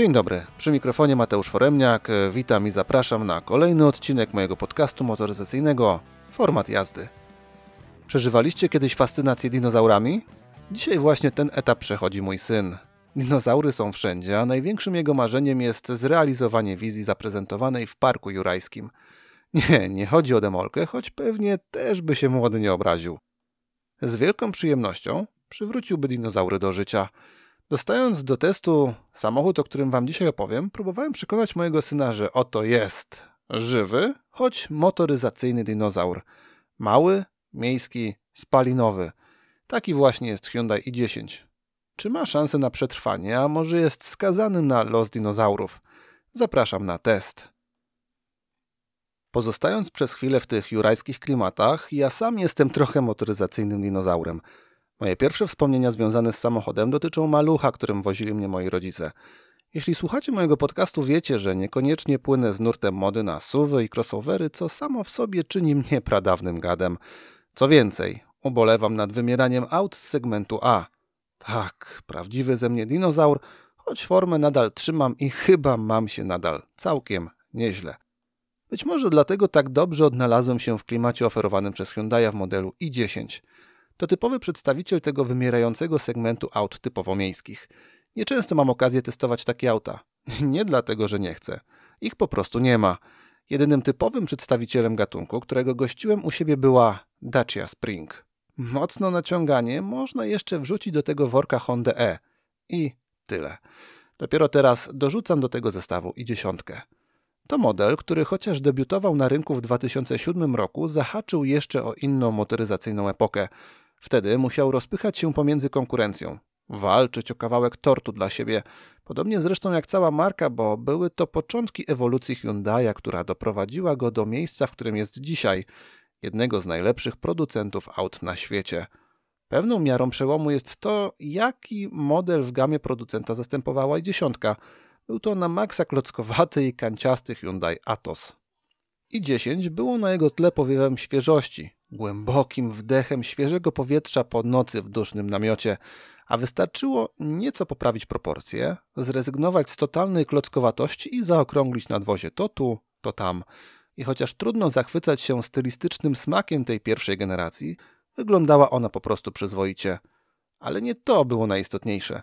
Dzień dobry, przy mikrofonie Mateusz Foremniak. Witam i zapraszam na kolejny odcinek mojego podcastu motoryzacyjnego Format jazdy. Przeżywaliście kiedyś fascynację dinozaurami? Dzisiaj właśnie ten etap przechodzi mój syn. Dinozaury są wszędzie, a największym jego marzeniem jest zrealizowanie wizji zaprezentowanej w Parku Jurajskim. Nie, nie chodzi o demolkę, choć pewnie też by się młody nie obraził. Z wielką przyjemnością przywróciłby dinozaury do życia – Dostając do testu samochód, o którym Wam dzisiaj opowiem, próbowałem przekonać mojego syna, że oto jest żywy, choć motoryzacyjny dinozaur. Mały, miejski, spalinowy. Taki właśnie jest Hyundai i10. Czy ma szansę na przetrwanie, a może jest skazany na los dinozaurów? Zapraszam na test. Pozostając przez chwilę w tych jurajskich klimatach, ja sam jestem trochę motoryzacyjnym dinozaurem – Moje pierwsze wspomnienia związane z samochodem dotyczą malucha, którym wozili mnie moi rodzice. Jeśli słuchacie mojego podcastu, wiecie, że niekoniecznie płynę z nurtem mody na suwy i crossovery, co samo w sobie czyni mnie pradawnym gadem. Co więcej, ubolewam nad wymieraniem aut z segmentu A. Tak, prawdziwy ze mnie dinozaur, choć formę nadal trzymam i chyba mam się nadal całkiem nieźle. Być może dlatego tak dobrze odnalazłem się w klimacie oferowanym przez Hyundai w modelu i10 to typowy przedstawiciel tego wymierającego segmentu aut typowo miejskich. Nieczęsto mam okazję testować takie auta. Nie dlatego, że nie chcę. Ich po prostu nie ma. Jedynym typowym przedstawicielem gatunku, którego gościłem u siebie była Dacia Spring. Mocno naciąganie można jeszcze wrzucić do tego worka Honda E. I tyle. Dopiero teraz dorzucam do tego zestawu i dziesiątkę. To model, który chociaż debiutował na rynku w 2007 roku, zahaczył jeszcze o inną motoryzacyjną epokę, Wtedy musiał rozpychać się pomiędzy konkurencją, walczyć o kawałek tortu dla siebie, podobnie zresztą jak cała marka, bo były to początki ewolucji Hyundai'a, która doprowadziła go do miejsca, w którym jest dzisiaj, jednego z najlepszych producentów aut na świecie. Pewną miarą przełomu jest to, jaki model w gamie producenta zastępowała i dziesiątka. Był to na maksa klockowaty i kanciasty Hyundai Atos. I 10 było na jego tle powiewem świeżości, głębokim wdechem świeżego powietrza po nocy w dusznym namiocie, a wystarczyło nieco poprawić proporcje, zrezygnować z totalnej klockowatości i zaokrąglić nadwozie to tu, to tam. I chociaż trudno zachwycać się stylistycznym smakiem tej pierwszej generacji, wyglądała ona po prostu przyzwoicie. Ale nie to było najistotniejsze.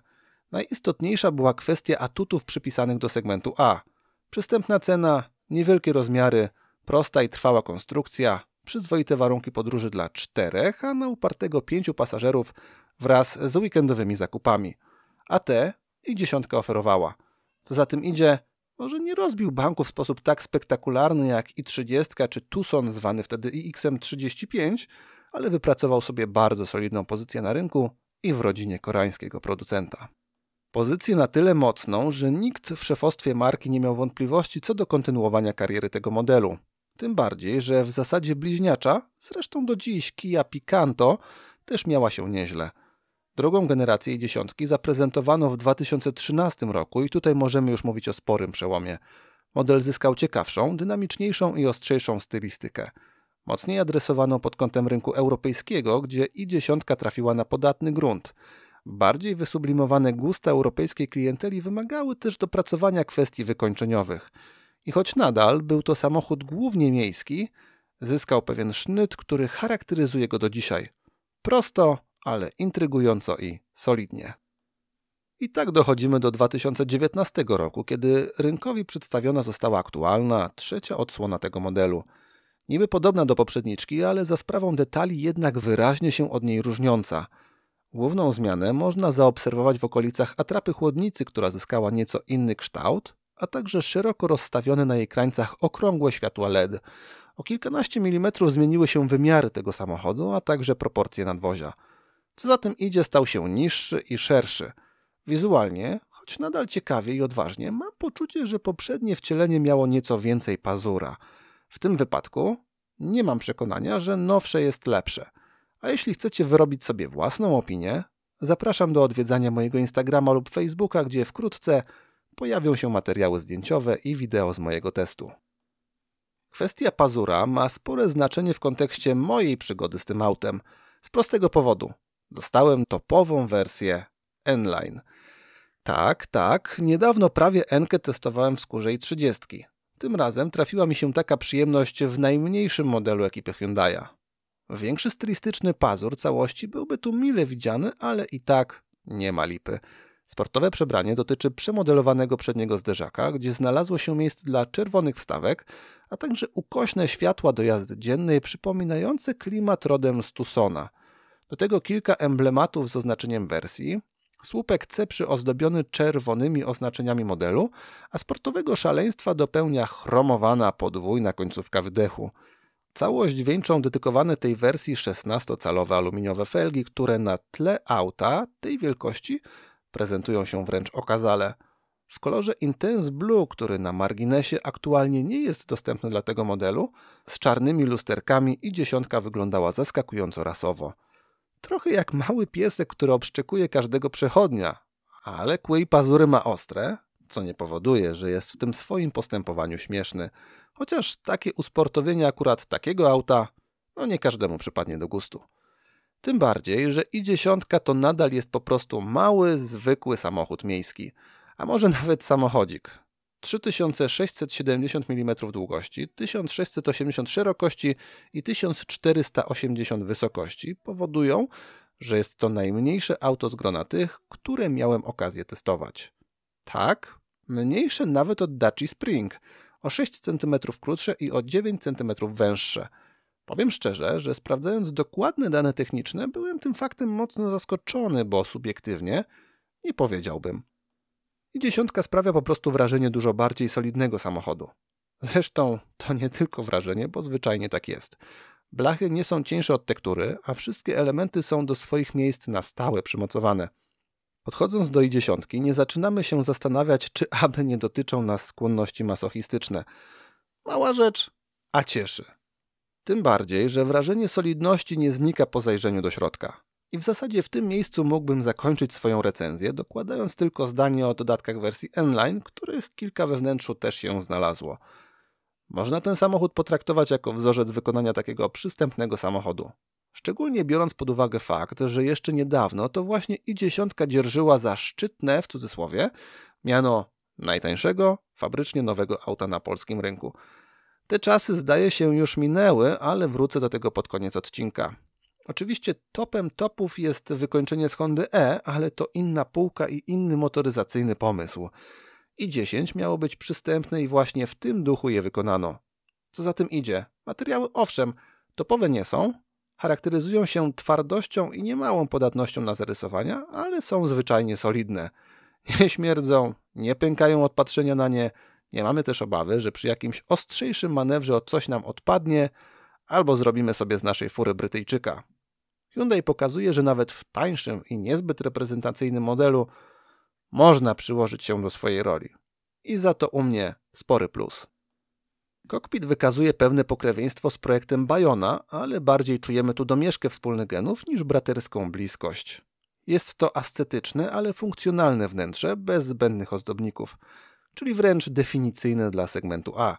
Najistotniejsza była kwestia atutów przypisanych do segmentu A. Przystępna cena, niewielkie rozmiary, prosta i trwała konstrukcja, przyzwoite warunki podróży dla czterech, a na upartego pięciu pasażerów wraz z weekendowymi zakupami. A te i dziesiątka oferowała. Co za tym idzie, może nie rozbił banku w sposób tak spektakularny jak i30 czy Tucson, zwany wtedy iXM35, ale wypracował sobie bardzo solidną pozycję na rynku i w rodzinie koreańskiego producenta. Pozycję na tyle mocną, że nikt w szefostwie marki nie miał wątpliwości co do kontynuowania kariery tego modelu. Tym bardziej, że w zasadzie bliźniacza, zresztą do dziś Kia Picanto, też miała się nieźle. Drugą generację jej dziesiątki zaprezentowano w 2013 roku i tutaj możemy już mówić o sporym przełomie. Model zyskał ciekawszą, dynamiczniejszą i ostrzejszą stylistykę. Mocniej adresowaną pod kątem rynku europejskiego, gdzie i dziesiątka trafiła na podatny grunt. Bardziej wysublimowane gusta europejskiej klienteli wymagały też dopracowania kwestii wykończeniowych – i choć nadal był to samochód głównie miejski, zyskał pewien sznyt, który charakteryzuje go do dzisiaj. Prosto, ale intrygująco i solidnie. I tak dochodzimy do 2019 roku, kiedy rynkowi przedstawiona została aktualna, trzecia odsłona tego modelu. Niby podobna do poprzedniczki, ale za sprawą detali jednak wyraźnie się od niej różniąca. Główną zmianę można zaobserwować w okolicach atrapy chłodnicy, która zyskała nieco inny kształt, a także szeroko rozstawione na jej krańcach okrągłe światła LED. O kilkanaście milimetrów zmieniły się wymiary tego samochodu, a także proporcje nadwozia. Co za tym idzie, stał się niższy i szerszy. Wizualnie, choć nadal ciekawie i odważnie, mam poczucie, że poprzednie wcielenie miało nieco więcej pazura. W tym wypadku nie mam przekonania, że nowsze jest lepsze. A jeśli chcecie wyrobić sobie własną opinię, zapraszam do odwiedzania mojego Instagrama lub Facebooka, gdzie wkrótce pojawią się materiały zdjęciowe i wideo z mojego testu. Kwestia pazura ma spore znaczenie w kontekście mojej przygody z tym autem. Z prostego powodu. Dostałem topową wersję N-Line. Tak, tak. Niedawno prawie Enkę testowałem w skórze i 30. Tym razem trafiła mi się taka przyjemność w najmniejszym modelu ekipy Hyundai'a. Większy stylistyczny pazur całości byłby tu mile widziany, ale i tak nie ma lipy. Sportowe przebranie dotyczy przemodelowanego przedniego zderzaka, gdzie znalazło się miejsce dla czerwonych wstawek, a także ukośne światła do jazdy dziennej przypominające klimat rodem z Tucsona. Do tego kilka emblematów z oznaczeniem wersji, słupek C przyozdobiony czerwonymi oznaczeniami modelu, a sportowego szaleństwa dopełnia chromowana podwójna końcówka wydechu. Całość wieńczą dedykowane tej wersji 16-calowe aluminiowe felgi, które na tle auta tej wielkości prezentują się wręcz okazale. W kolorze Intense Blue, który na marginesie aktualnie nie jest dostępny dla tego modelu, z czarnymi lusterkami i dziesiątka wyglądała zaskakująco rasowo. Trochę jak mały piesek, który obszczekuje każdego przechodnia, ale kły i pazury ma ostre, co nie powoduje, że jest w tym swoim postępowaniu śmieszny. Chociaż takie usportowienie akurat takiego auta, no nie każdemu przypadnie do gustu. Tym bardziej, że i dziesiątka to nadal jest po prostu mały, zwykły samochód miejski, a może nawet samochodzik. 3670 mm długości, 1680 szerokości i 1480 wysokości powodują, że jest to najmniejsze auto z grona tych, które miałem okazję testować. Tak, mniejsze nawet od Daci Spring, o 6 cm krótsze i o 9 cm węższe – Powiem szczerze, że sprawdzając dokładne dane techniczne, byłem tym faktem mocno zaskoczony, bo subiektywnie nie powiedziałbym. I dziesiątka sprawia po prostu wrażenie dużo bardziej solidnego samochodu. Zresztą to nie tylko wrażenie, bo zwyczajnie tak jest. Blachy nie są cieńsze od tektury, a wszystkie elementy są do swoich miejsc na stałe przymocowane. Podchodząc do i dziesiątki, nie zaczynamy się zastanawiać, czy aby nie dotyczą nas skłonności masochistyczne. Mała rzecz, a cieszy. Tym bardziej, że wrażenie solidności nie znika po zajrzeniu do środka. I w zasadzie w tym miejscu mógłbym zakończyć swoją recenzję, dokładając tylko zdanie o dodatkach wersji N-Line, których kilka we wnętrzu też się znalazło. Można ten samochód potraktować jako wzorzec wykonania takiego przystępnego samochodu. Szczególnie biorąc pod uwagę fakt, że jeszcze niedawno to właśnie i dziesiątka dzierżyła za szczytne, w cudzysłowie, miano najtańszego, fabrycznie nowego auta na polskim rynku – te czasy zdaje się już minęły, ale wrócę do tego pod koniec odcinka. Oczywiście topem topów jest wykończenie z Hondy E, ale to inna półka i inny motoryzacyjny pomysł. I 10 miało być przystępne i właśnie w tym duchu je wykonano. Co za tym idzie? Materiały owszem, topowe nie są, charakteryzują się twardością i niemałą podatnością na zarysowania, ale są zwyczajnie solidne. Nie śmierdzą, nie pękają od patrzenia na nie, nie mamy też obawy, że przy jakimś ostrzejszym manewrze coś nam odpadnie albo zrobimy sobie z naszej fury Brytyjczyka. Hyundai pokazuje, że nawet w tańszym i niezbyt reprezentacyjnym modelu można przyłożyć się do swojej roli. I za to u mnie spory plus. Cockpit wykazuje pewne pokrewieństwo z projektem Bayona, ale bardziej czujemy tu domieszkę wspólnych genów niż braterską bliskość. Jest to ascetyczne, ale funkcjonalne wnętrze bez zbędnych ozdobników – czyli wręcz definicyjne dla segmentu A.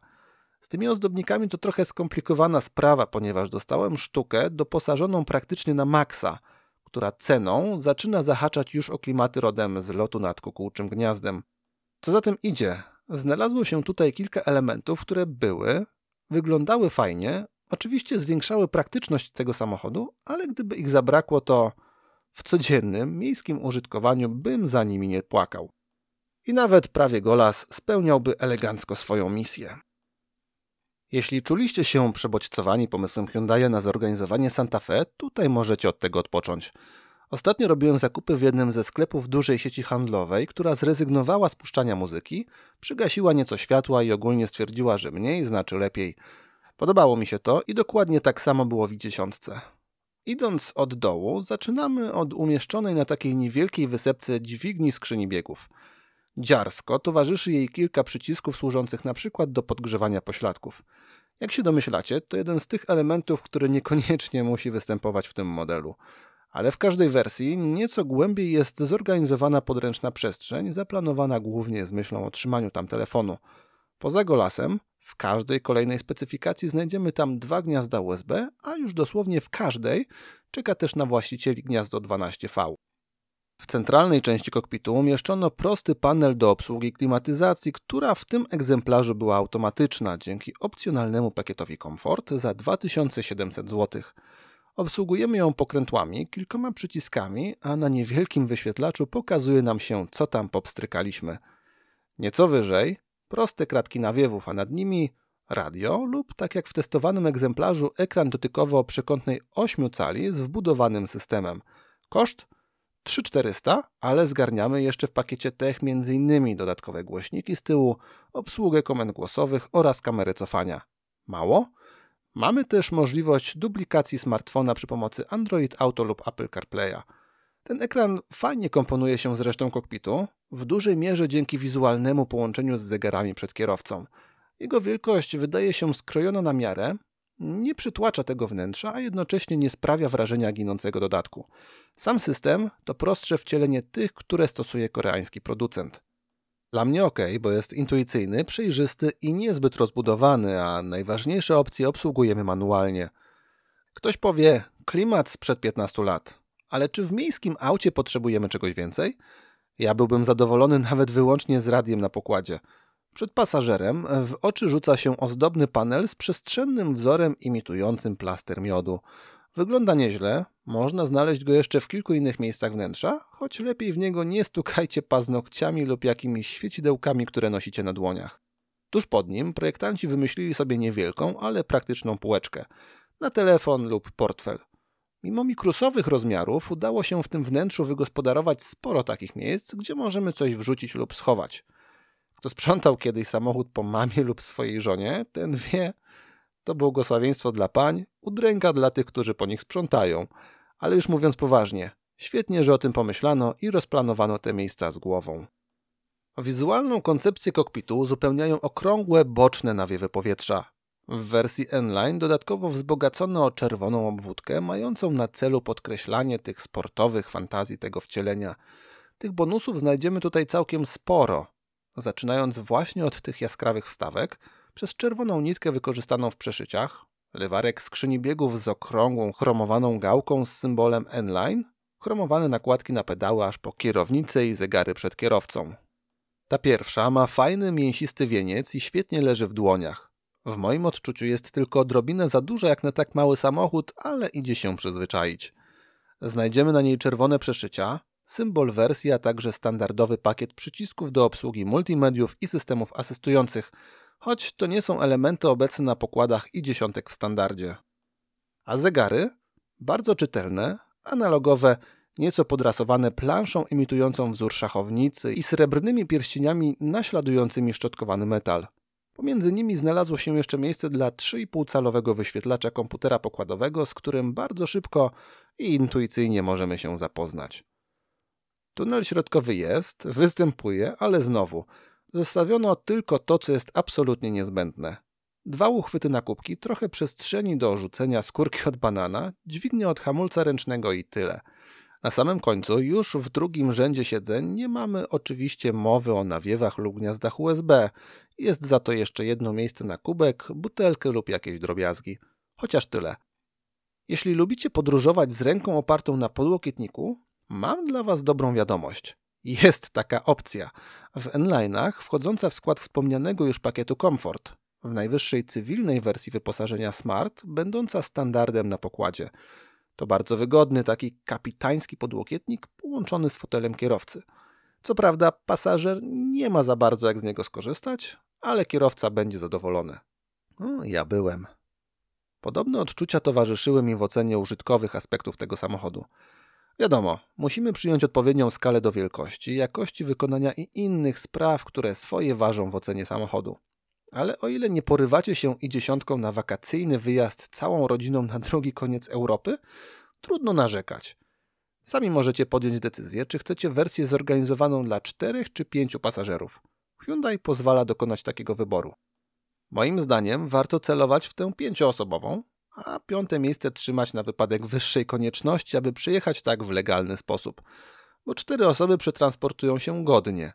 Z tymi ozdobnikami to trochę skomplikowana sprawa, ponieważ dostałem sztukę doposażoną praktycznie na maksa, która ceną zaczyna zahaczać już o klimaty rodem z lotu nad kukułczym gniazdem. Co za tym idzie, znalazło się tutaj kilka elementów, które były, wyglądały fajnie, oczywiście zwiększały praktyczność tego samochodu, ale gdyby ich zabrakło, to w codziennym, miejskim użytkowaniu bym za nimi nie płakał i nawet prawie Golas spełniałby elegancko swoją misję. Jeśli czuliście się przebodźcowani pomysłem Hyundai na zorganizowanie Santa Fe, tutaj możecie od tego odpocząć. Ostatnio robiłem zakupy w jednym ze sklepów dużej sieci handlowej, która zrezygnowała z puszczania muzyki, przygasiła nieco światła i ogólnie stwierdziła, że mniej znaczy lepiej. Podobało mi się to i dokładnie tak samo było w dziesiątce. Idąc od dołu, zaczynamy od umieszczonej na takiej niewielkiej wysepce dźwigni skrzyni biegów – Dziarsko towarzyszy jej kilka przycisków służących na przykład do podgrzewania pośladków. Jak się domyślacie, to jeden z tych elementów, który niekoniecznie musi występować w tym modelu. Ale w każdej wersji nieco głębiej jest zorganizowana podręczna przestrzeń, zaplanowana głównie z myślą o trzymaniu tam telefonu. Poza golasem, w każdej kolejnej specyfikacji znajdziemy tam dwa gniazda USB, a już dosłownie w każdej czeka też na właścicieli gniazdo 12V. W centralnej części kokpitu umieszczono prosty panel do obsługi klimatyzacji, która w tym egzemplarzu była automatyczna dzięki opcjonalnemu pakietowi komfort za 2700 zł. Obsługujemy ją pokrętłami, kilkoma przyciskami, a na niewielkim wyświetlaczu pokazuje nam się, co tam popstrykaliśmy. Nieco wyżej proste kratki nawiewów, a nad nimi radio lub, tak jak w testowanym egzemplarzu, ekran dotykowy o przekątnej 8 cali z wbudowanym systemem. Koszt 3400, ale zgarniamy jeszcze w pakiecie Tech m.in. dodatkowe głośniki z tyłu, obsługę komend głosowych oraz kamerę cofania. Mało? Mamy też możliwość duplikacji smartfona przy pomocy Android Auto lub Apple CarPlaya. Ten ekran fajnie komponuje się z resztą kokpitu, w dużej mierze dzięki wizualnemu połączeniu z zegarami przed kierowcą. Jego wielkość wydaje się skrojona na miarę, nie przytłacza tego wnętrza, a jednocześnie nie sprawia wrażenia ginącego dodatku. Sam system to prostsze wcielenie tych, które stosuje koreański producent. Dla mnie ok, bo jest intuicyjny, przejrzysty i niezbyt rozbudowany, a najważniejsze opcje obsługujemy manualnie. Ktoś powie, klimat sprzed 15 lat, ale czy w miejskim aucie potrzebujemy czegoś więcej? Ja byłbym zadowolony nawet wyłącznie z radiem na pokładzie. Przed pasażerem w oczy rzuca się ozdobny panel z przestrzennym wzorem imitującym plaster miodu. Wygląda nieźle, można znaleźć go jeszcze w kilku innych miejscach wnętrza, choć lepiej w niego nie stukajcie paznokciami lub jakimiś świecidełkami, które nosicie na dłoniach. Tuż pod nim projektanci wymyślili sobie niewielką, ale praktyczną półeczkę na telefon lub portfel. Mimo mikrusowych rozmiarów udało się w tym wnętrzu wygospodarować sporo takich miejsc, gdzie możemy coś wrzucić lub schować. Kto sprzątał kiedyś samochód po mamie lub swojej żonie, ten wie, to błogosławieństwo dla pań, udręka dla tych, którzy po nich sprzątają. Ale już mówiąc poważnie, świetnie, że o tym pomyślano i rozplanowano te miejsca z głową. Wizualną koncepcję kokpitu uzupełniają okrągłe, boczne nawiewy powietrza. W wersji N-Line dodatkowo wzbogacono o czerwoną obwódkę, mającą na celu podkreślanie tych sportowych fantazji tego wcielenia. Tych bonusów znajdziemy tutaj całkiem sporo, zaczynając właśnie od tych jaskrawych wstawek, przez czerwoną nitkę wykorzystaną w przeszyciach, lewarek skrzyni biegów z okrągłą, chromowaną gałką z symbolem N-Line, chromowane nakładki na pedały aż po kierownicę i zegary przed kierowcą. Ta pierwsza ma fajny, mięsisty wieniec i świetnie leży w dłoniach. W moim odczuciu jest tylko odrobinę za duża jak na tak mały samochód, ale idzie się przyzwyczaić. Znajdziemy na niej czerwone przeszycia, symbol wersji, a także standardowy pakiet przycisków do obsługi multimediów i systemów asystujących, choć to nie są elementy obecne na pokładach i dziesiątek w standardzie. A zegary? Bardzo czytelne, analogowe, nieco podrasowane planszą imitującą wzór szachownicy i srebrnymi pierścieniami naśladującymi szczotkowany metal. Pomiędzy nimi znalazło się jeszcze miejsce dla 3,5-calowego wyświetlacza komputera pokładowego, z którym bardzo szybko i intuicyjnie możemy się zapoznać. Tunel środkowy jest, występuje, ale znowu zostawiono tylko to, co jest absolutnie niezbędne. Dwa uchwyty na kubki, trochę przestrzeni do rzucenia skórki od banana, dźwignię od hamulca ręcznego i tyle. Na samym końcu, już w drugim rzędzie siedzeń, nie mamy oczywiście mowy o nawiewach lub gniazdach USB. Jest za to jeszcze jedno miejsce na kubek, butelkę lub jakieś drobiazgi. Chociaż tyle. Jeśli lubicie podróżować z ręką opartą na podłokietniku, Mam dla Was dobrą wiadomość. Jest taka opcja. W N-Line'ach wchodząca w skład wspomnianego już pakietu Comfort, w najwyższej cywilnej wersji wyposażenia Smart, będąca standardem na pokładzie. To bardzo wygodny, taki kapitański podłokietnik połączony z fotelem kierowcy. Co prawda, pasażer nie ma za bardzo jak z niego skorzystać, ale kierowca będzie zadowolony. No, ja byłem. Podobne odczucia towarzyszyły mi w ocenie użytkowych aspektów tego samochodu. Wiadomo, musimy przyjąć odpowiednią skalę do wielkości, jakości wykonania i innych spraw, które swoje ważą w ocenie samochodu. Ale o ile nie porywacie się i dziesiątką na wakacyjny wyjazd całą rodziną na drugi koniec Europy, trudno narzekać. Sami możecie podjąć decyzję, czy chcecie wersję zorganizowaną dla czterech czy pięciu pasażerów. Hyundai pozwala dokonać takiego wyboru. Moim zdaniem warto celować w tę pięcioosobową, a piąte miejsce trzymać na wypadek wyższej konieczności, aby przyjechać tak w legalny sposób, bo cztery osoby przetransportują się godnie.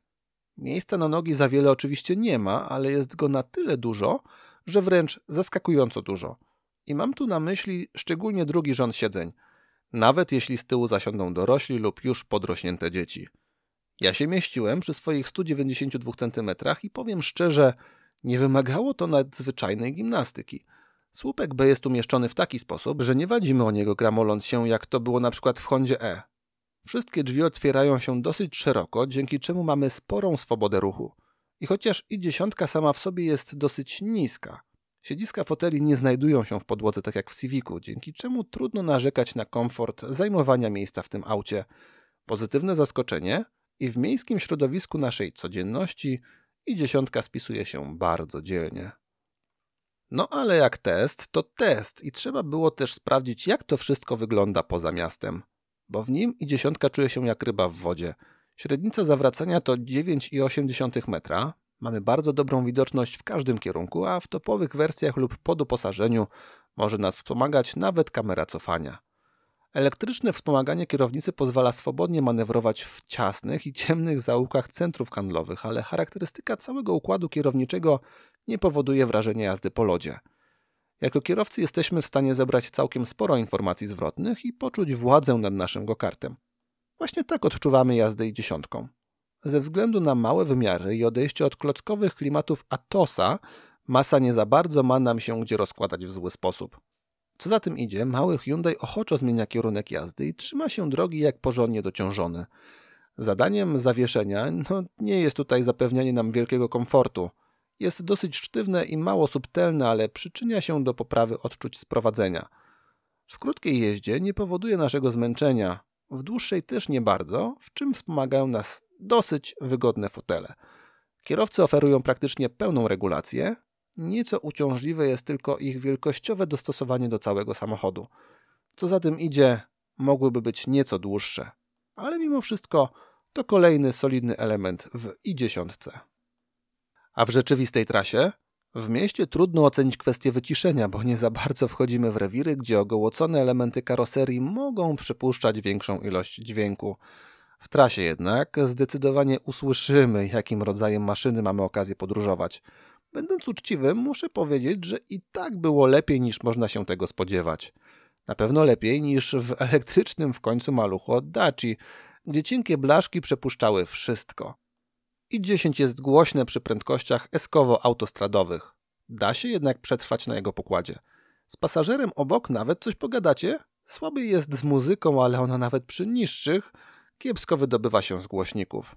Miejsca na nogi za wiele oczywiście nie ma, ale jest go na tyle dużo, że wręcz zaskakująco dużo. I mam tu na myśli szczególnie drugi rząd siedzeń. nawet jeśli z tyłu zasiądą dorośli lub już podrośnięte dzieci. Ja się mieściłem przy swoich 192 cm i powiem szczerze, nie wymagało to nadzwyczajnej gimnastyki. Słupek B jest umieszczony w taki sposób, że nie wadzimy o niego gramoląc się, jak to było na przykład w Hondzie E. Wszystkie drzwi otwierają się dosyć szeroko, dzięki czemu mamy sporą swobodę ruchu. I chociaż i dziesiątka sama w sobie jest dosyć niska, siedziska foteli nie znajdują się w podłodze tak jak w Civicu, dzięki czemu trudno narzekać na komfort zajmowania miejsca w tym aucie. Pozytywne zaskoczenie i w miejskim środowisku naszej codzienności i dziesiątka spisuje się bardzo dzielnie. No ale jak test, to test i trzeba było też sprawdzić, jak to wszystko wygląda poza miastem. Bo w nim i dziesiątka czuje się jak ryba w wodzie. Średnica zawracania to 9,8 metra. Mamy bardzo dobrą widoczność w każdym kierunku, a w topowych wersjach lub po doposażeniu może nas wspomagać nawet kamera cofania. Elektryczne wspomaganie kierownicy pozwala swobodnie manewrować w ciasnych i ciemnych zaułkach centrów handlowych, ale charakterystyka całego układu kierowniczego nie powoduje wrażenia jazdy po lodzie. Jako kierowcy jesteśmy w stanie zebrać całkiem sporo informacji zwrotnych i poczuć władzę nad naszym gokartem. Właśnie tak odczuwamy jazdę i dziesiątką. Ze względu na małe wymiary i odejście od klockowych klimatów Atosa, masa nie za bardzo ma nam się gdzie rozkładać w zły sposób. Co za tym idzie, mały Hyundai ochoczo zmienia kierunek jazdy i trzyma się drogi jak porządnie dociążony. Zadaniem zawieszenia no, nie jest tutaj zapewnianie nam wielkiego komfortu. Jest dosyć sztywne i mało subtelne, ale przyczynia się do poprawy odczuć sprowadzenia. W krótkiej jeździe nie powoduje naszego zmęczenia, w dłuższej też nie bardzo, w czym wspomagają nas dosyć wygodne fotele. Kierowcy oferują praktycznie pełną regulację, Nieco uciążliwe jest tylko ich wielkościowe dostosowanie do całego samochodu. Co za tym idzie, mogłyby być nieco dłuższe, ale mimo wszystko to kolejny solidny element w i10. A w rzeczywistej trasie? W mieście trudno ocenić kwestię wyciszenia, bo nie za bardzo wchodzimy w rewiry, gdzie ogołocone elementy karoserii mogą przypuszczać większą ilość dźwięku. W trasie jednak zdecydowanie usłyszymy, jakim rodzajem maszyny mamy okazję podróżować. Będąc uczciwym, muszę powiedzieć, że i tak było lepiej niż można się tego spodziewać. Na pewno lepiej niż w elektrycznym w końcu maluchu od Daci, gdzie cienkie blaszki przepuszczały wszystko. I 10 jest głośne przy prędkościach eskowo-autostradowych. Da się jednak przetrwać na jego pokładzie. Z pasażerem obok nawet coś pogadacie? Słaby jest z muzyką, ale ona nawet przy niższych kiepsko wydobywa się z głośników.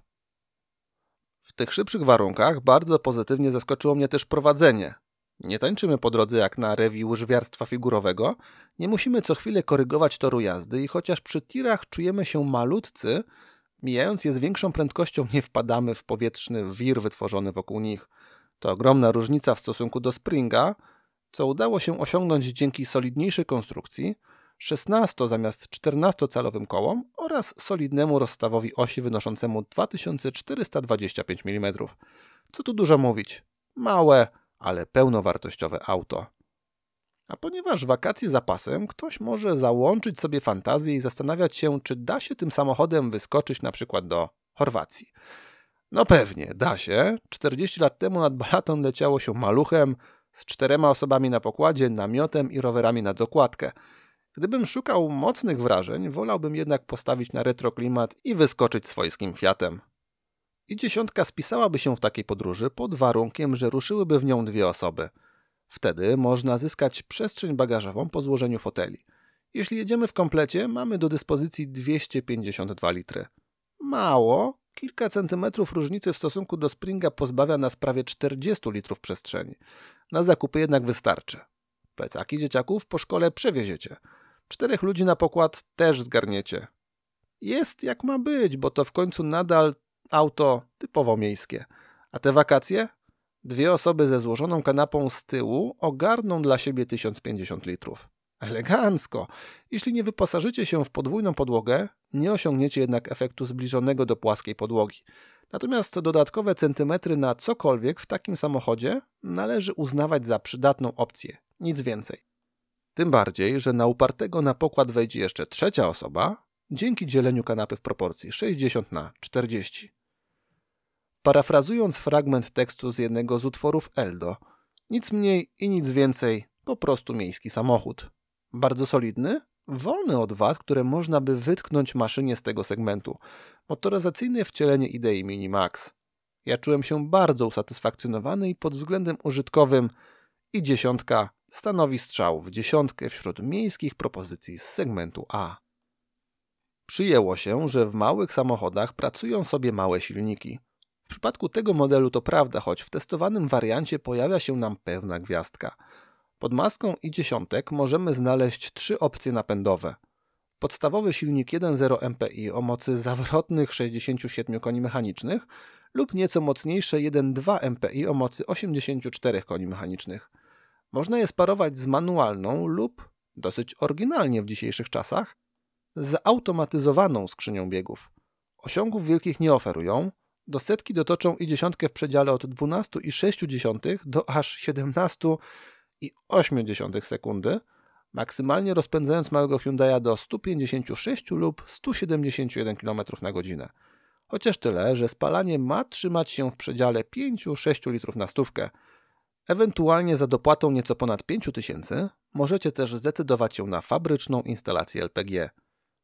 W tych szybszych warunkach bardzo pozytywnie zaskoczyło mnie też prowadzenie. Nie tańczymy po drodze jak na rewi łyżwiarstwa figurowego, nie musimy co chwilę korygować toru jazdy i chociaż przy tirach czujemy się malutcy, mijając je z większą prędkością nie wpadamy w powietrzny wir wytworzony wokół nich. To ogromna różnica w stosunku do Springa, co udało się osiągnąć dzięki solidniejszej konstrukcji, 16 zamiast 14-calowym kołom oraz solidnemu rozstawowi osi wynoszącemu 2425 mm. Co tu dużo mówić. Małe, ale pełnowartościowe auto. A ponieważ wakacje za pasem, ktoś może załączyć sobie fantazję i zastanawiać się, czy da się tym samochodem wyskoczyć na przykład do Chorwacji. No pewnie, da się. 40 lat temu nad Balaton leciało się maluchem, z czterema osobami na pokładzie, namiotem i rowerami na dokładkę – Gdybym szukał mocnych wrażeń, wolałbym jednak postawić na retroklimat i wyskoczyć swojskim Fiatem. I dziesiątka spisałaby się w takiej podróży pod warunkiem, że ruszyłyby w nią dwie osoby. Wtedy można zyskać przestrzeń bagażową po złożeniu foteli. Jeśli jedziemy w komplecie, mamy do dyspozycji 252 litry. Mało, kilka centymetrów różnicy w stosunku do Springa pozbawia nas prawie 40 litrów przestrzeni. Na zakupy jednak wystarczy. Plecaki dzieciaków po szkole przewieziecie – Czterech ludzi na pokład też zgarniecie. Jest jak ma być, bo to w końcu nadal auto typowo miejskie. A te wakacje? Dwie osoby ze złożoną kanapą z tyłu ogarną dla siebie 1050 litrów. Elegancko! Jeśli nie wyposażycie się w podwójną podłogę, nie osiągniecie jednak efektu zbliżonego do płaskiej podłogi. Natomiast dodatkowe centymetry na cokolwiek w takim samochodzie należy uznawać za przydatną opcję. Nic więcej. Tym bardziej, że na upartego na pokład wejdzie jeszcze trzecia osoba, dzięki dzieleniu kanapy w proporcji 60 na 40. Parafrazując fragment tekstu z jednego z utworów Eldo, nic mniej i nic więcej, po prostu miejski samochód. Bardzo solidny? wolny od wad, które można by wytknąć maszynie z tego segmentu. Motoryzacyjne wcielenie idei Mini Max. Ja czułem się bardzo usatysfakcjonowany i pod względem użytkowym i dziesiątka stanowi strzał w dziesiątkę wśród miejskich propozycji z segmentu A. Przyjęło się, że w małych samochodach pracują sobie małe silniki. W przypadku tego modelu to prawda, choć w testowanym wariancie pojawia się nam pewna gwiazdka. Pod maską i dziesiątek możemy znaleźć trzy opcje napędowe. Podstawowy silnik 1.0 MPI o mocy zawrotnych 67 koni mechanicznych lub nieco mocniejsze 1.2 MPI o mocy 84 koni mechanicznych. Można je sparować z manualną lub, dosyć oryginalnie w dzisiejszych czasach, z automatyzowaną skrzynią biegów. Osiągów wielkich nie oferują, do setki dotoczą i dziesiątkę w przedziale od 12,6 do aż 17,8 sekundy, maksymalnie rozpędzając małego Hyundai'a do 156 lub 171 km na godzinę. Chociaż tyle, że spalanie ma trzymać się w przedziale 5-6 litrów na stówkę. Ewentualnie za dopłatą nieco ponad 5000 możecie też zdecydować się na fabryczną instalację LPG.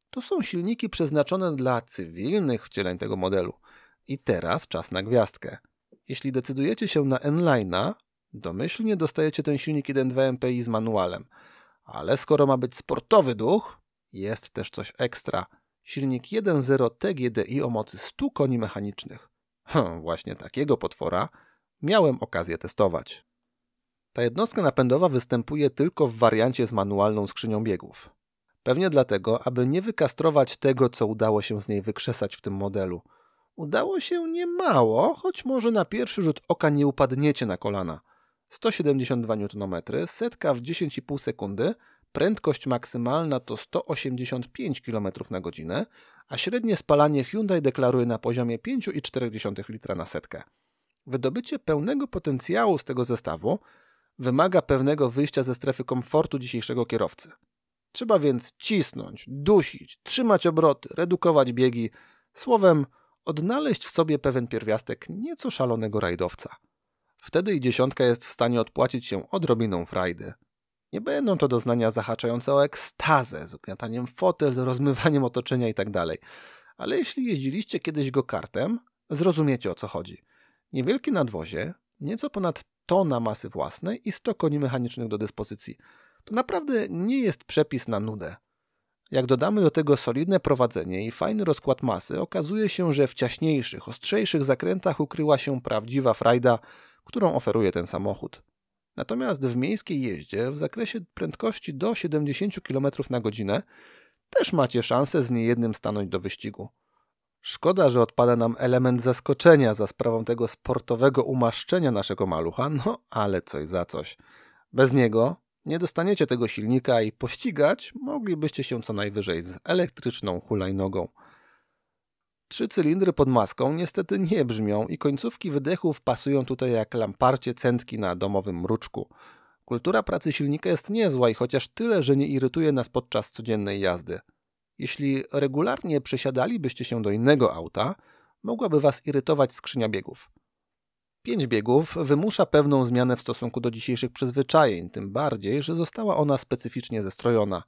To są silniki przeznaczone dla cywilnych wcieleń tego modelu. I teraz czas na gwiazdkę. Jeśli decydujecie się na N-Line'a, domyślnie dostajecie ten silnik 1.2 MPI z manualem. Ale skoro ma być sportowy duch, jest też coś ekstra. Silnik 1.0 TGDI o mocy 100 koni mechanicznych. Hm, właśnie takiego potwora miałem okazję testować. Ta jednostka napędowa występuje tylko w wariancie z manualną skrzynią biegów. Pewnie dlatego, aby nie wykastrować tego, co udało się z niej wykrzesać w tym modelu. Udało się niemało, choć może na pierwszy rzut oka nie upadniecie na kolana. 172 Nm, setka w 10,5 sekundy, prędkość maksymalna to 185 km na godzinę, a średnie spalanie Hyundai deklaruje na poziomie 5,4 litra na setkę. Wydobycie pełnego potencjału z tego zestawu wymaga pewnego wyjścia ze strefy komfortu dzisiejszego kierowcy. Trzeba więc cisnąć, dusić, trzymać obroty, redukować biegi, słowem odnaleźć w sobie pewien pierwiastek nieco szalonego rajdowca. Wtedy i dziesiątka jest w stanie odpłacić się odrobiną frajdy. Nie będą to doznania zahaczające o ekstazę, z ugniataniem fotel, rozmywaniem otoczenia itd. Tak Ale jeśli jeździliście kiedyś go kartem, zrozumiecie o co chodzi. Niewielkie nadwozie, nieco ponad tona masy własnej i 100 koni mechanicznych do dyspozycji – to naprawdę nie jest przepis na nudę. Jak dodamy do tego solidne prowadzenie i fajny rozkład masy, okazuje się, że w ciaśniejszych, ostrzejszych zakrętach ukryła się prawdziwa frajda, którą oferuje ten samochód. Natomiast w miejskiej jeździe w zakresie prędkości do 70 km na godzinę też macie szansę z niejednym stanąć do wyścigu. Szkoda, że odpada nam element zaskoczenia za sprawą tego sportowego umaszczenia naszego malucha, no ale coś za coś. Bez niego nie dostaniecie tego silnika i pościgać moglibyście się co najwyżej z elektryczną hulajnogą. Trzy cylindry pod maską niestety nie brzmią i końcówki wydechów pasują tutaj jak lamparcie centki na domowym mruczku. Kultura pracy silnika jest niezła i chociaż tyle, że nie irytuje nas podczas codziennej jazdy. Jeśli regularnie przesiadalibyście się do innego auta, mogłaby was irytować skrzynia biegów. Pięć biegów wymusza pewną zmianę w stosunku do dzisiejszych przyzwyczajeń, tym bardziej, że została ona specyficznie zestrojona.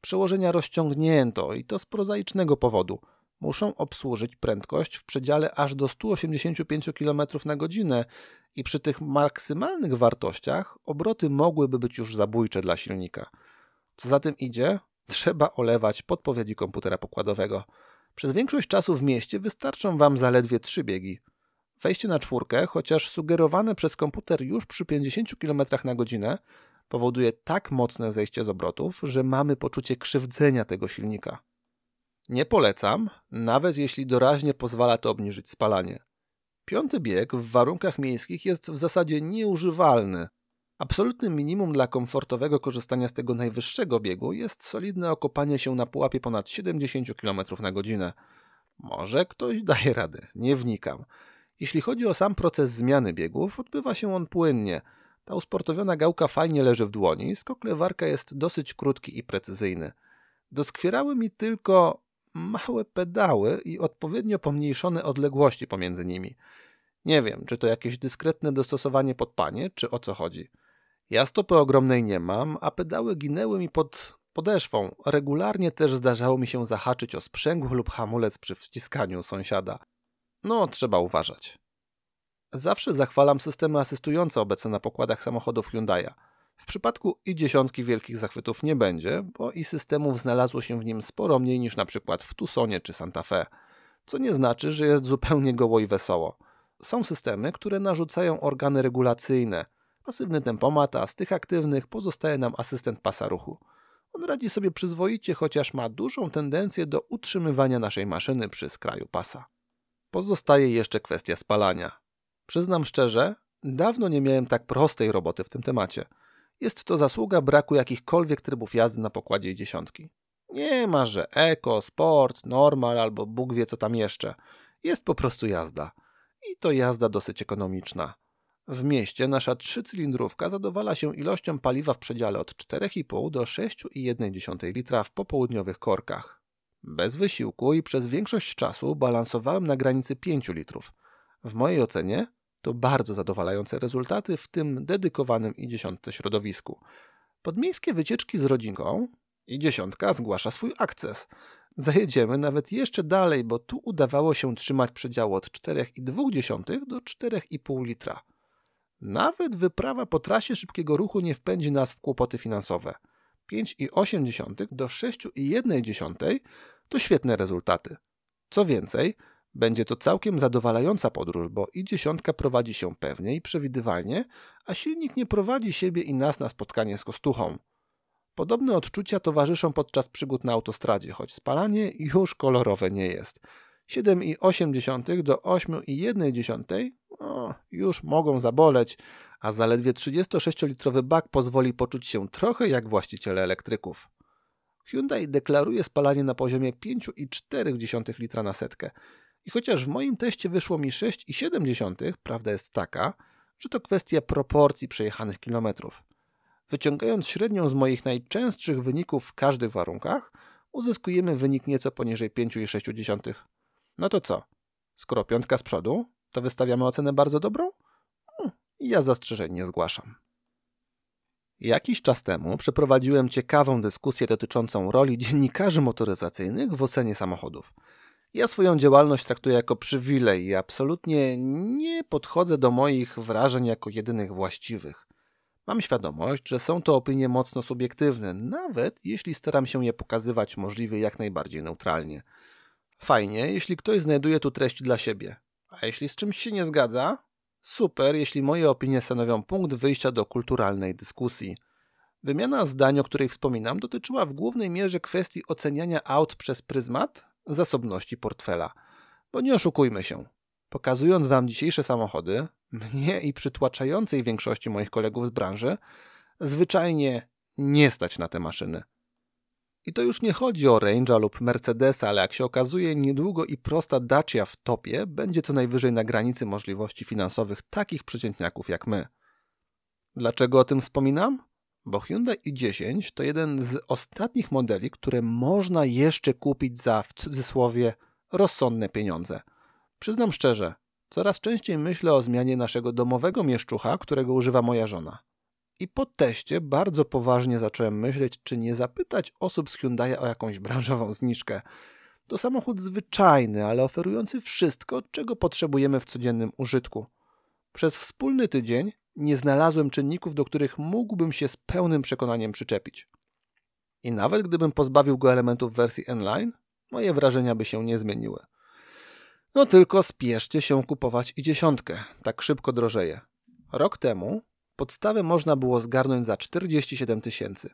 Przełożenia rozciągnięto i to z prozaicznego powodu. Muszą obsłużyć prędkość w przedziale aż do 185 km na godzinę i przy tych maksymalnych wartościach obroty mogłyby być już zabójcze dla silnika. Co za tym idzie, trzeba olewać podpowiedzi komputera pokładowego. Przez większość czasu w mieście wystarczą Wam zaledwie trzy biegi – Wejście na czwórkę, chociaż sugerowane przez komputer już przy 50 km na godzinę, powoduje tak mocne zejście z obrotów, że mamy poczucie krzywdzenia tego silnika. Nie polecam, nawet jeśli doraźnie pozwala to obniżyć spalanie. Piąty bieg w warunkach miejskich jest w zasadzie nieużywalny. Absolutnym minimum dla komfortowego korzystania z tego najwyższego biegu jest solidne okopanie się na pułapie ponad 70 km na godzinę. Może ktoś daje radę, nie wnikam. Jeśli chodzi o sam proces zmiany biegów, odbywa się on płynnie. Ta usportowiona gałka fajnie leży w dłoni, skok lewarka jest dosyć krótki i precyzyjny. Doskwierały mi tylko małe pedały i odpowiednio pomniejszone odległości pomiędzy nimi. Nie wiem, czy to jakieś dyskretne dostosowanie pod panie, czy o co chodzi. Ja stopy ogromnej nie mam, a pedały ginęły mi pod podeszwą, regularnie też zdarzało mi się zahaczyć o sprzęgło lub hamulec przy wciskaniu sąsiada. No, trzeba uważać. Zawsze zachwalam systemy asystujące obecne na pokładach samochodów Hyundai'a. W przypadku i dziesiątki wielkich zachwytów nie będzie, bo i systemów znalazło się w nim sporo mniej niż na przykład w Tucsonie czy Santa Fe, co nie znaczy, że jest zupełnie goło i wesoło. Są systemy, które narzucają organy regulacyjne, pasywny tempomat, a z tych aktywnych pozostaje nam asystent pasa ruchu. On radzi sobie przyzwoicie, chociaż ma dużą tendencję do utrzymywania naszej maszyny przy skraju pasa. Pozostaje jeszcze kwestia spalania. Przyznam szczerze, dawno nie miałem tak prostej roboty w tym temacie. Jest to zasługa braku jakichkolwiek trybów jazdy na pokładzie dziesiątki. Nie ma, że eko, sport, normal albo Bóg wie co tam jeszcze. Jest po prostu jazda. I to jazda dosyć ekonomiczna. W mieście nasza trzycylindrówka zadowala się ilością paliwa w przedziale od 4,5 do 6,1 litra w popołudniowych korkach. Bez wysiłku i przez większość czasu balansowałem na granicy 5 litrów. W mojej ocenie to bardzo zadowalające rezultaty w tym dedykowanym i dziesiątce środowisku. Podmiejskie wycieczki z rodzinką i dziesiątka zgłasza swój akces. Zajedziemy nawet jeszcze dalej, bo tu udawało się trzymać przedział od 4,2 do 4,5 litra. Nawet wyprawa po trasie szybkiego ruchu nie wpędzi nas w kłopoty finansowe. 5,8 do 6,1 to świetne rezultaty. Co więcej, będzie to całkiem zadowalająca podróż, bo i dziesiątka prowadzi się pewnie i przewidywalnie, a silnik nie prowadzi siebie i nas na spotkanie z kostuchą. Podobne odczucia towarzyszą podczas przygód na autostradzie, choć spalanie już kolorowe nie jest. 7,8 do 8,1 o, już mogą zaboleć, a zaledwie 36-litrowy bak pozwoli poczuć się trochę jak właściciele elektryków. Hyundai deklaruje spalanie na poziomie 5,4 litra na setkę. I chociaż w moim teście wyszło mi 6,7, prawda jest taka, że to kwestia proporcji przejechanych kilometrów. Wyciągając średnią z moich najczęstszych wyników w każdych warunkach, uzyskujemy wynik nieco poniżej 5,6. No to co? Skoro piątka z przodu, to wystawiamy ocenę bardzo dobrą? Hmm, ja zastrzeżeń nie zgłaszam. Jakiś czas temu przeprowadziłem ciekawą dyskusję dotyczącą roli dziennikarzy motoryzacyjnych w ocenie samochodów. Ja swoją działalność traktuję jako przywilej i absolutnie nie podchodzę do moich wrażeń jako jedynych właściwych. Mam świadomość, że są to opinie mocno subiektywne, nawet jeśli staram się je pokazywać możliwie jak najbardziej neutralnie. Fajnie, jeśli ktoś znajduje tu treść dla siebie. A jeśli z czymś się nie zgadza, super, jeśli moje opinie stanowią punkt wyjścia do kulturalnej dyskusji. Wymiana zdań, o której wspominam, dotyczyła w głównej mierze kwestii oceniania aut przez pryzmat zasobności portfela. Bo nie oszukujmy się. Pokazując Wam dzisiejsze samochody, mnie i przytłaczającej większości moich kolegów z branży, zwyczajnie nie stać na te maszyny. I to już nie chodzi o Range'a lub Mercedesa, ale jak się okazuje, niedługo i prosta Dacia w topie będzie co najwyżej na granicy możliwości finansowych takich przeciętniaków jak my. Dlaczego o tym wspominam? Bo Hyundai i10 to jeden z ostatnich modeli, które można jeszcze kupić za w cudzysłowie rozsądne pieniądze. Przyznam szczerze, coraz częściej myślę o zmianie naszego domowego mieszczucha, którego używa moja żona. I po teście bardzo poważnie zacząłem myśleć, czy nie zapytać osób z Hyundai o jakąś branżową zniżkę. To samochód zwyczajny, ale oferujący wszystko, czego potrzebujemy w codziennym użytku. Przez wspólny tydzień nie znalazłem czynników, do których mógłbym się z pełnym przekonaniem przyczepić. I nawet gdybym pozbawił go elementów wersji N-Line, moje wrażenia by się nie zmieniły. No tylko spieszcie się kupować i dziesiątkę, tak szybko drożeje. Rok temu Podstawę można było zgarnąć za 47 tysięcy.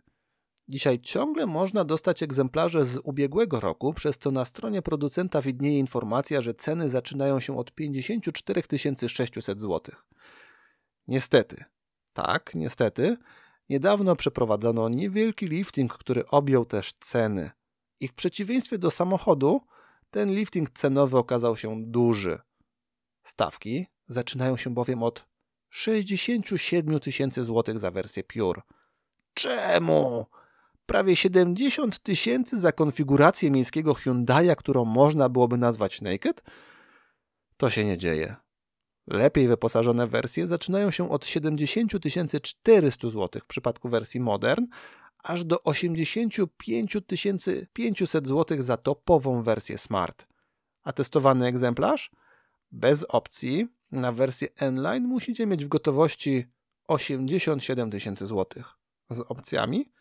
Dzisiaj ciągle można dostać egzemplarze z ubiegłego roku, przez co na stronie producenta widnieje informacja, że ceny zaczynają się od 54 600 zł. Niestety, tak, niestety, niedawno przeprowadzono niewielki lifting, który objął też ceny. I w przeciwieństwie do samochodu, ten lifting cenowy okazał się duży. Stawki zaczynają się bowiem od 67 tysięcy złotych za wersję Pure. Czemu? Prawie 70 tysięcy za konfigurację miejskiego Hyundai'a, którą można byłoby nazwać Naked? To się nie dzieje. Lepiej wyposażone wersje zaczynają się od 70 400 zł w przypadku wersji Modern, aż do 85 500 zł za topową wersję Smart. A testowany egzemplarz? Bez opcji na wersję N-Line musicie mieć w gotowości 87 tysięcy złotych. Z opcjami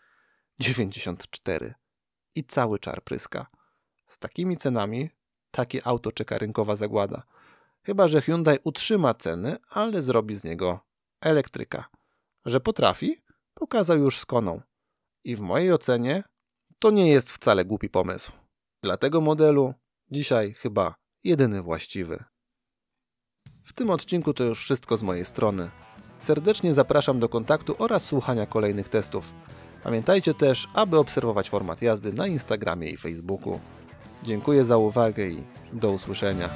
94. I cały czar pryska. Z takimi cenami takie auto czeka rynkowa zagłada. Chyba, że Hyundai utrzyma ceny, ale zrobi z niego elektryka. Że potrafi, pokazał już z koną. I w mojej ocenie to nie jest wcale głupi pomysł. Dla tego modelu dzisiaj chyba jedyny właściwy. W tym odcinku to już wszystko z mojej strony. Serdecznie zapraszam do kontaktu oraz słuchania kolejnych testów. Pamiętajcie też, aby obserwować format jazdy na Instagramie i Facebooku. Dziękuję za uwagę i do usłyszenia.